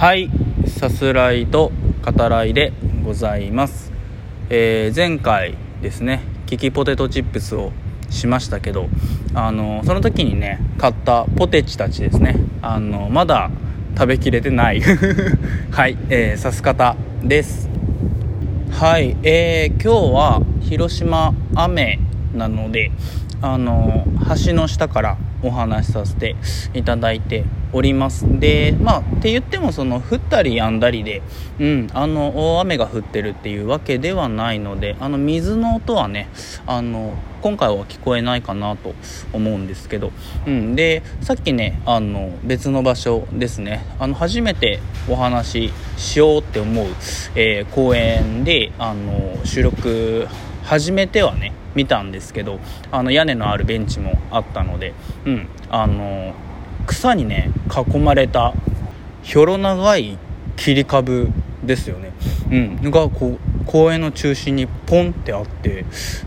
はいさすらいと語らいでございます、えー前回ですねキキポテトチップスをしましたけどあのその時にね買ったポテチたちですね。あのまだ食べきれてない。はい、えー、さす方です。はい、えー今日は広島雨なのであの橋の下からお話しさせていただいております。でまあって言ってもその降ったり止んだりでうんあの大雨が降ってるっていうわけではないのであの水の音はねあの今回は聞こえないかなと思うんですけど、うん、でさっきねあの別の場所ですねあの初めてお話ししようって思う、えー公園であの収録初めてはね見たんですけどあの屋根のあるベンチもあったので、うん、あの草にね囲まれたひょろ長い切り株ですよね、うん、がこう公園の中心にポンってあって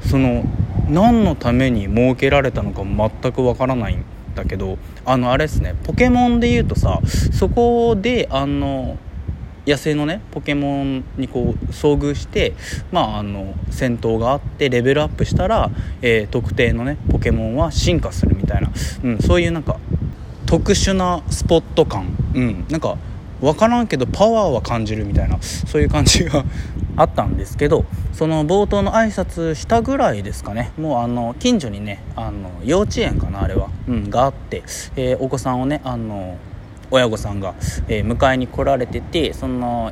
その何のために設けられたのか全くわからないんだけどあのあれですねポケモンでいうとさそこであの野生のねポケモンにこう遭遇して、まあ、あの戦闘があってレベルアップしたら、えー特定のねポケモンは進化するみたいな、うん、そういうなんか特殊なスポット感、うん、なんか分からんけどパワーは感じるみたいな。そういう感じが あったんですけどその冒頭の挨拶したぐらいですかね。もうあの近所にねあの幼稚園かなあれは、うん、があって、えーお子さんをねあの親御さんが、えー迎えに来られててその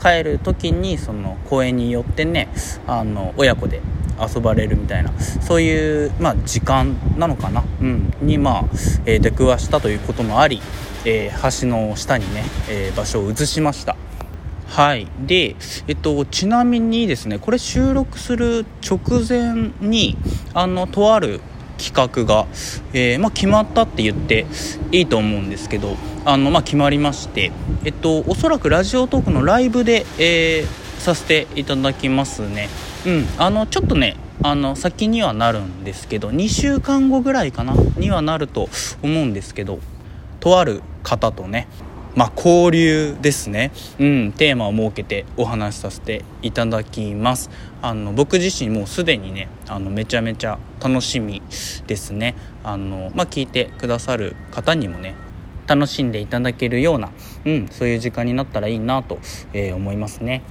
帰る時にその公園に寄ってねあの親子で遊ばれるみたいなそういう、まあ、時間なのかな、うん、に、まあえー出くわしたということもあり、えー橋の下にね、えー場所を移しました。はい。で、えっと、ちなみにですねこれ収録する直前にあのとある企画が、えーまあ、決まったって言っていいと思うんですけどあの、まあ、決まりまして、えっと、おそらくラジオトークのライブで、えーさせていただきますね。うん、あのちょっとねあの先にはなるんですけど2週間後ぐらいかなにはなると思うんですけどとある方とねまあ、交流ですね、うん、テーマを設けてお話しさせていただきます。あの僕自身もうすでにねあのめちゃめちゃ楽しみですね。あの、まあ、聞いてくださる方にもね楽しんでいただけるような、うん、そういう時間になったらいいなと、えー思いますね。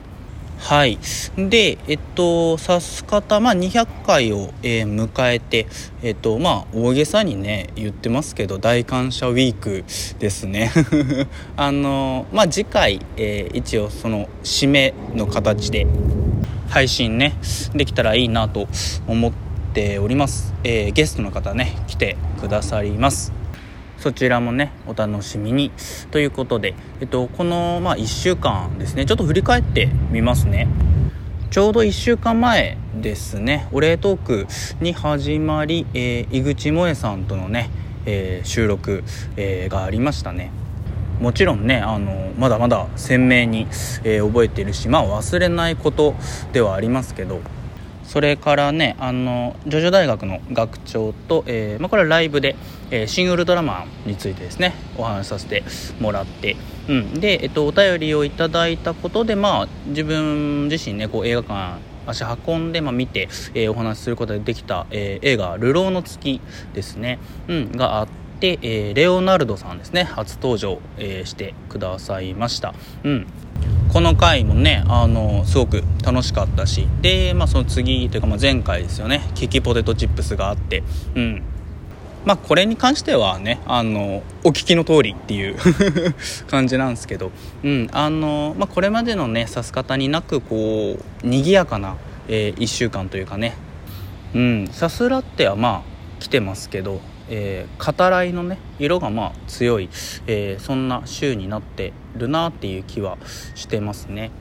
はい。で、えっと、指す方、まあ、200回を、えー迎えて、えっと、まあ、大げさにね、言ってますけど、大感謝ウィークですね。あの、まあ、次回、えー一応、その、締めの形で、配信ね、できたらいいなと思っております。えーゲストの方ね、来てくださります。そちらもねお楽しみに。ということで、えっと、この、まあ、1週間ですねちょっと振り返ってみますね。ちょうど1週間前ですねお礼トークに始まり、えー井口萌さんとのね、えー収録、えーがありましたね。もちろんねあのまだまだ鮮明に、え覚えてるしまあ忘れないことではありますけどそれからねあのジョジョ大学の学長と、えーまあ、これはライブで、えーシン・ウルトラマンについてですねお話しさせてもらって、うん、で、えっと、お便りをいただいたことで、まあ、自分自身ねこう映画館足運んで、まあ、見て、えーお話しすることができた、えー映画「流浪の月」ですね、うん、があって、えーレオナルドさんですね初登場、えーしてくださいました。うん。この回もねあのすごく楽しかったしで、まあ、その次というか、まあ、前回ですよねキキポテトチップスがあってうん。まあこれに関してはねあのお聞きの通りっていう 感じなんですけど、うん。あのまあ、これまでのね指す方になくこう賑やかな、え1週間というかねうん。さすらってはまあ来てますけど、えー語らいのね色がまあ強い、えーそんな週になってるなっていう気はしてますね。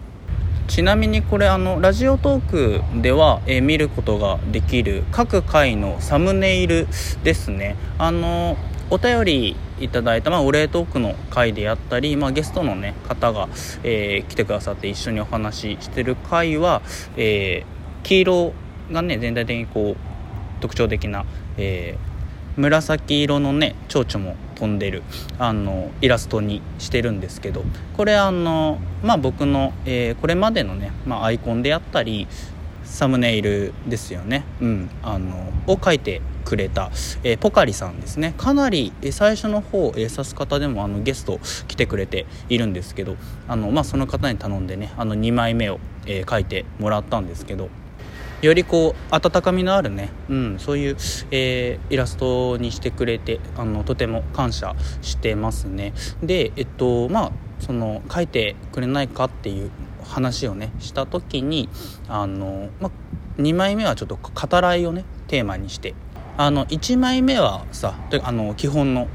ちなみにこれあのラジオトークでは、えー見ることができる各回のサムネイルですね。あのお便りいただいた、まあ、お礼トークの回であったり、まあ、ゲストの、ね、方が、えー来てくださって一緒にお話ししてる回は、えー黄色がね全体的にこう特徴的な、えー紫色のね蝶々も飛んでるあのイラストにしてるんですけどこれあのまあ僕の、えー、これまでのね、まあ、アイコンであったりサムネイルですよね、うん、あのを書いてくれた、えー、ポカリさんですね。かなり、え、最初の方、えー、指す方でもあのゲスト来てくれているんですけどあの、まあ、その方に頼んでねあの2枚目を、えー、書いてもらったんですけどよりこう温かみのあるね、うん、そういう、えー、イラストにしてくれてあのとても感謝してますね。でえっとまあその書いてくれないかっていう話をねした時にあの、まあ、2枚目はちょっと語らいをねテーマにして。あの1枚目はさあの基本の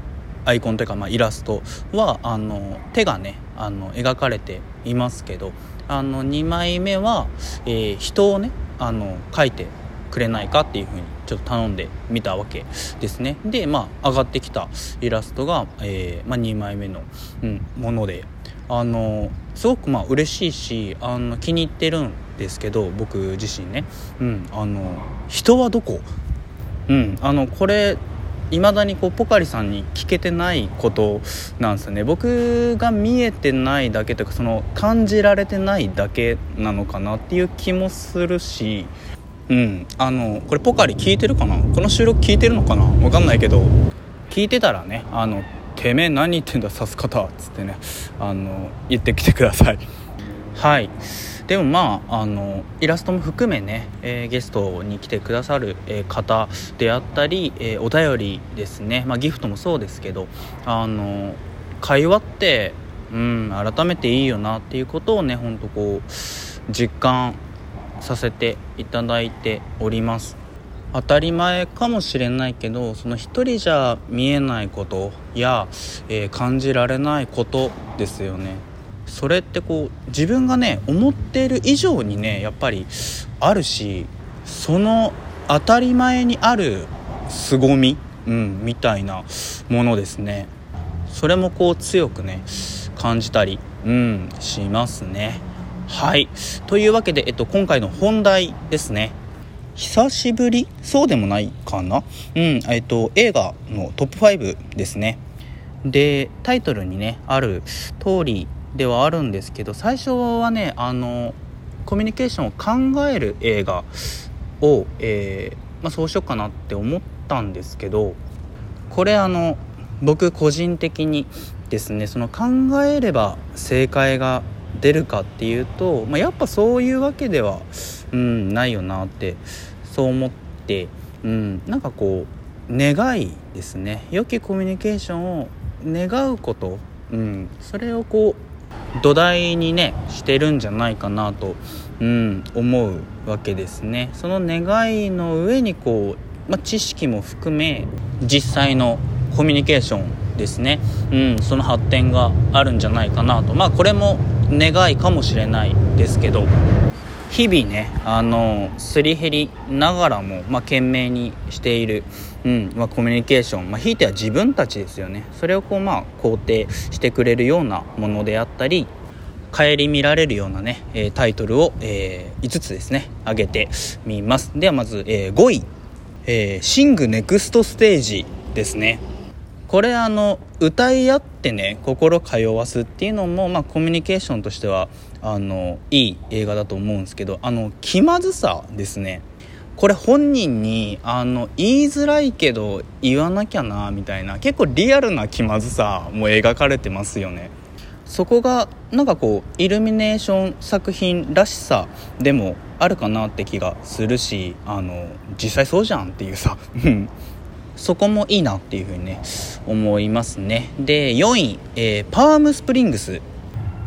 アイコンというか、まあ、イラストはあの手がねあの描かれていますけどあの2枚目は、えー、人をねあの書いてくれないかっていうふうにちょっと頼んでみたわけですね。でまあ上がってきたイラストが、えーまあ、2枚目の、うん、もので。あのすごくまあ嬉しいしあの気に入ってるんですけど僕自身ね、うん、あの人はどこ、うん、あのこれいまだにこうポカリさんに聞けてないことなんですよね。僕が見えてないだけというかその感じられてないだけなのかなっていう気もするしうんあのこれポカリ聞いてるかな？この収録聞いてるのかな？分かんないけど聞いてたらねあのてめえ何言ってんだ刺す方っつってねあの言ってきてください。はい。でもまああのイラストも含めね、えー、ゲストに来てくださる、えー、方であったり、え、お便りですね、まあ、ギフトもそうですけどあの会話ってうん改めていいよなっていうことをねほんとこう実感させていただいております。当たり前かもしれないけどその一人じゃ見えないことや、えー、感じられないことですよね。それってこう自分がね思っている以上にねやっぱりあるしその当たり前にある凄み、うん、みたいなものですね。それもこう強くね感じたり、うん、しますね。はい。というわけで、えっと、今回の本題ですね。久しぶり？そうでもないかな？うん、えっと、映画のトップ5ですね。で、タイトルにね、ある通りではあるんですけど、最初はね、あの、コミュニケーションを考える映画を、えー、まあ、そうしようかなって思ったんですけど、これあの、僕個人的にですね、その考えれば正解が出るかっていうと、まあ、やっぱそういうわけでは、うん、ないよなってそう思って、うん、なんかこう願いですね。良きコミュニケーションを願うこと、うん、それをこう土台にねしてるんじゃないかなと、うん、思うわけですね。その願いの上にこう、ま、知識も含め実際のコミュニケーションですね、うん、その発展があるんじゃないかなと。まあこれも願いかもしれないですけど。日々ねあのすり減りながらも、まあ、懸命にしている、うんまあ、コミュニケーション、まあ、ひいては自分たちですよね。それをこう、まあ、肯定してくれるようなものであったり顧みられるようなね、えタイトルを、えー、5つですね挙げてみます。ではまず、えー、5位、えー、シングネクストステージですね。これあの歌い合ってね心通わすっていうのも、まあ、コミュニケーションとしてはあのいい映画だと思うんですけどあの気まずさですね。これ本人にあの言いづらいけど言わなきゃなみたいな結構リアルな気まずさも描かれてますよね。そこがなんかこうイルミネーション作品らしさでもあるかなって気がするしあの実際そうじゃんっていうさ。そこもいいなっていうふうにね思いますね。で4位、えー、パームスプリングス。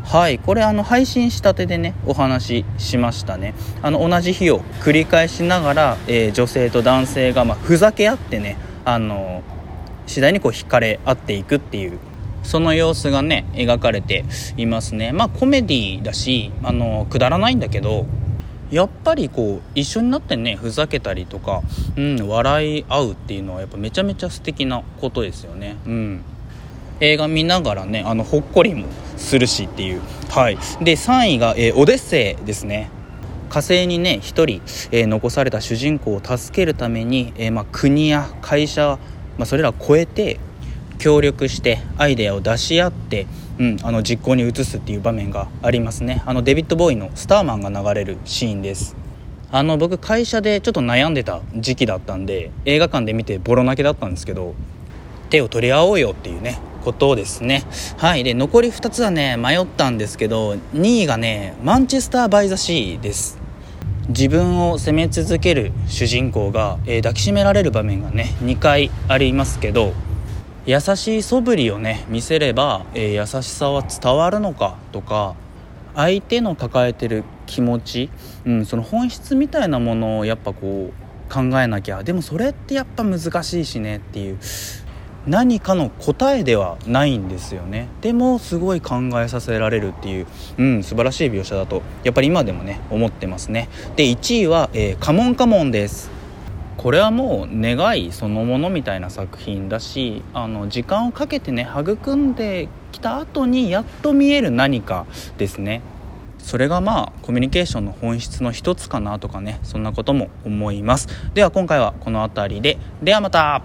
はいこれあの配信したてでねお話ししましたね。あの同じ日を繰り返しながら、えー、女性と男性が、まあ、ふざけ合ってねあの次第にこう惹かれ合っていくっていうその様子がね描かれていますね。まあコメディだしあのくだらないんだけどやっぱりこう一緒になってねふざけたりとか、うん、笑い合うっていうのはやっぱめちゃめちゃ素敵なことですよね。うん。映画見ながらねあのほっこりもするしっていう。はい。で3位が、えー、オデッセイですね。火星にね1人、えー、残された主人公を助けるために、えー、まあ、国や会社まあ、それらを超えて協力してアイデアを出し合って、うん、あの実行に移すっていう場面がありますね。あのデビッド・ボーイの「スターマン」が流れるシーンです。あの僕会社でちょっと悩んでた時期だったんで映画館で見てボロ泣きだったんですけど手を取り合おうよっていうねことですね。はい。で残り2つはね迷ったんですけど2位がねマンチェスター・バイ・ザ・シーです。自分を責め続ける主人公が、えー、抱きしめられる場面がね2回ありますけど優しい素振りをね見せれば、え、優しさは伝わるのかとか相手の抱えてる気持ち、うん、その本質みたいなものをやっぱこう考えなきゃ。でもそれってやっぱ難しいしねっていう。何かの答えではないんですよね。でもすごい考えさせられるっていう、うん、素晴らしい描写だとやっぱり今でもね思ってますね。で1位は、えー、カモンカモンです。これはもう願いそのものみたいな作品だしあの時間をかけてね育んできた後にやっと見える何かですね。それがまあコミュニケーションの本質の一つかなとかねそんなことも思います。では今回はこの辺りで。ではまた。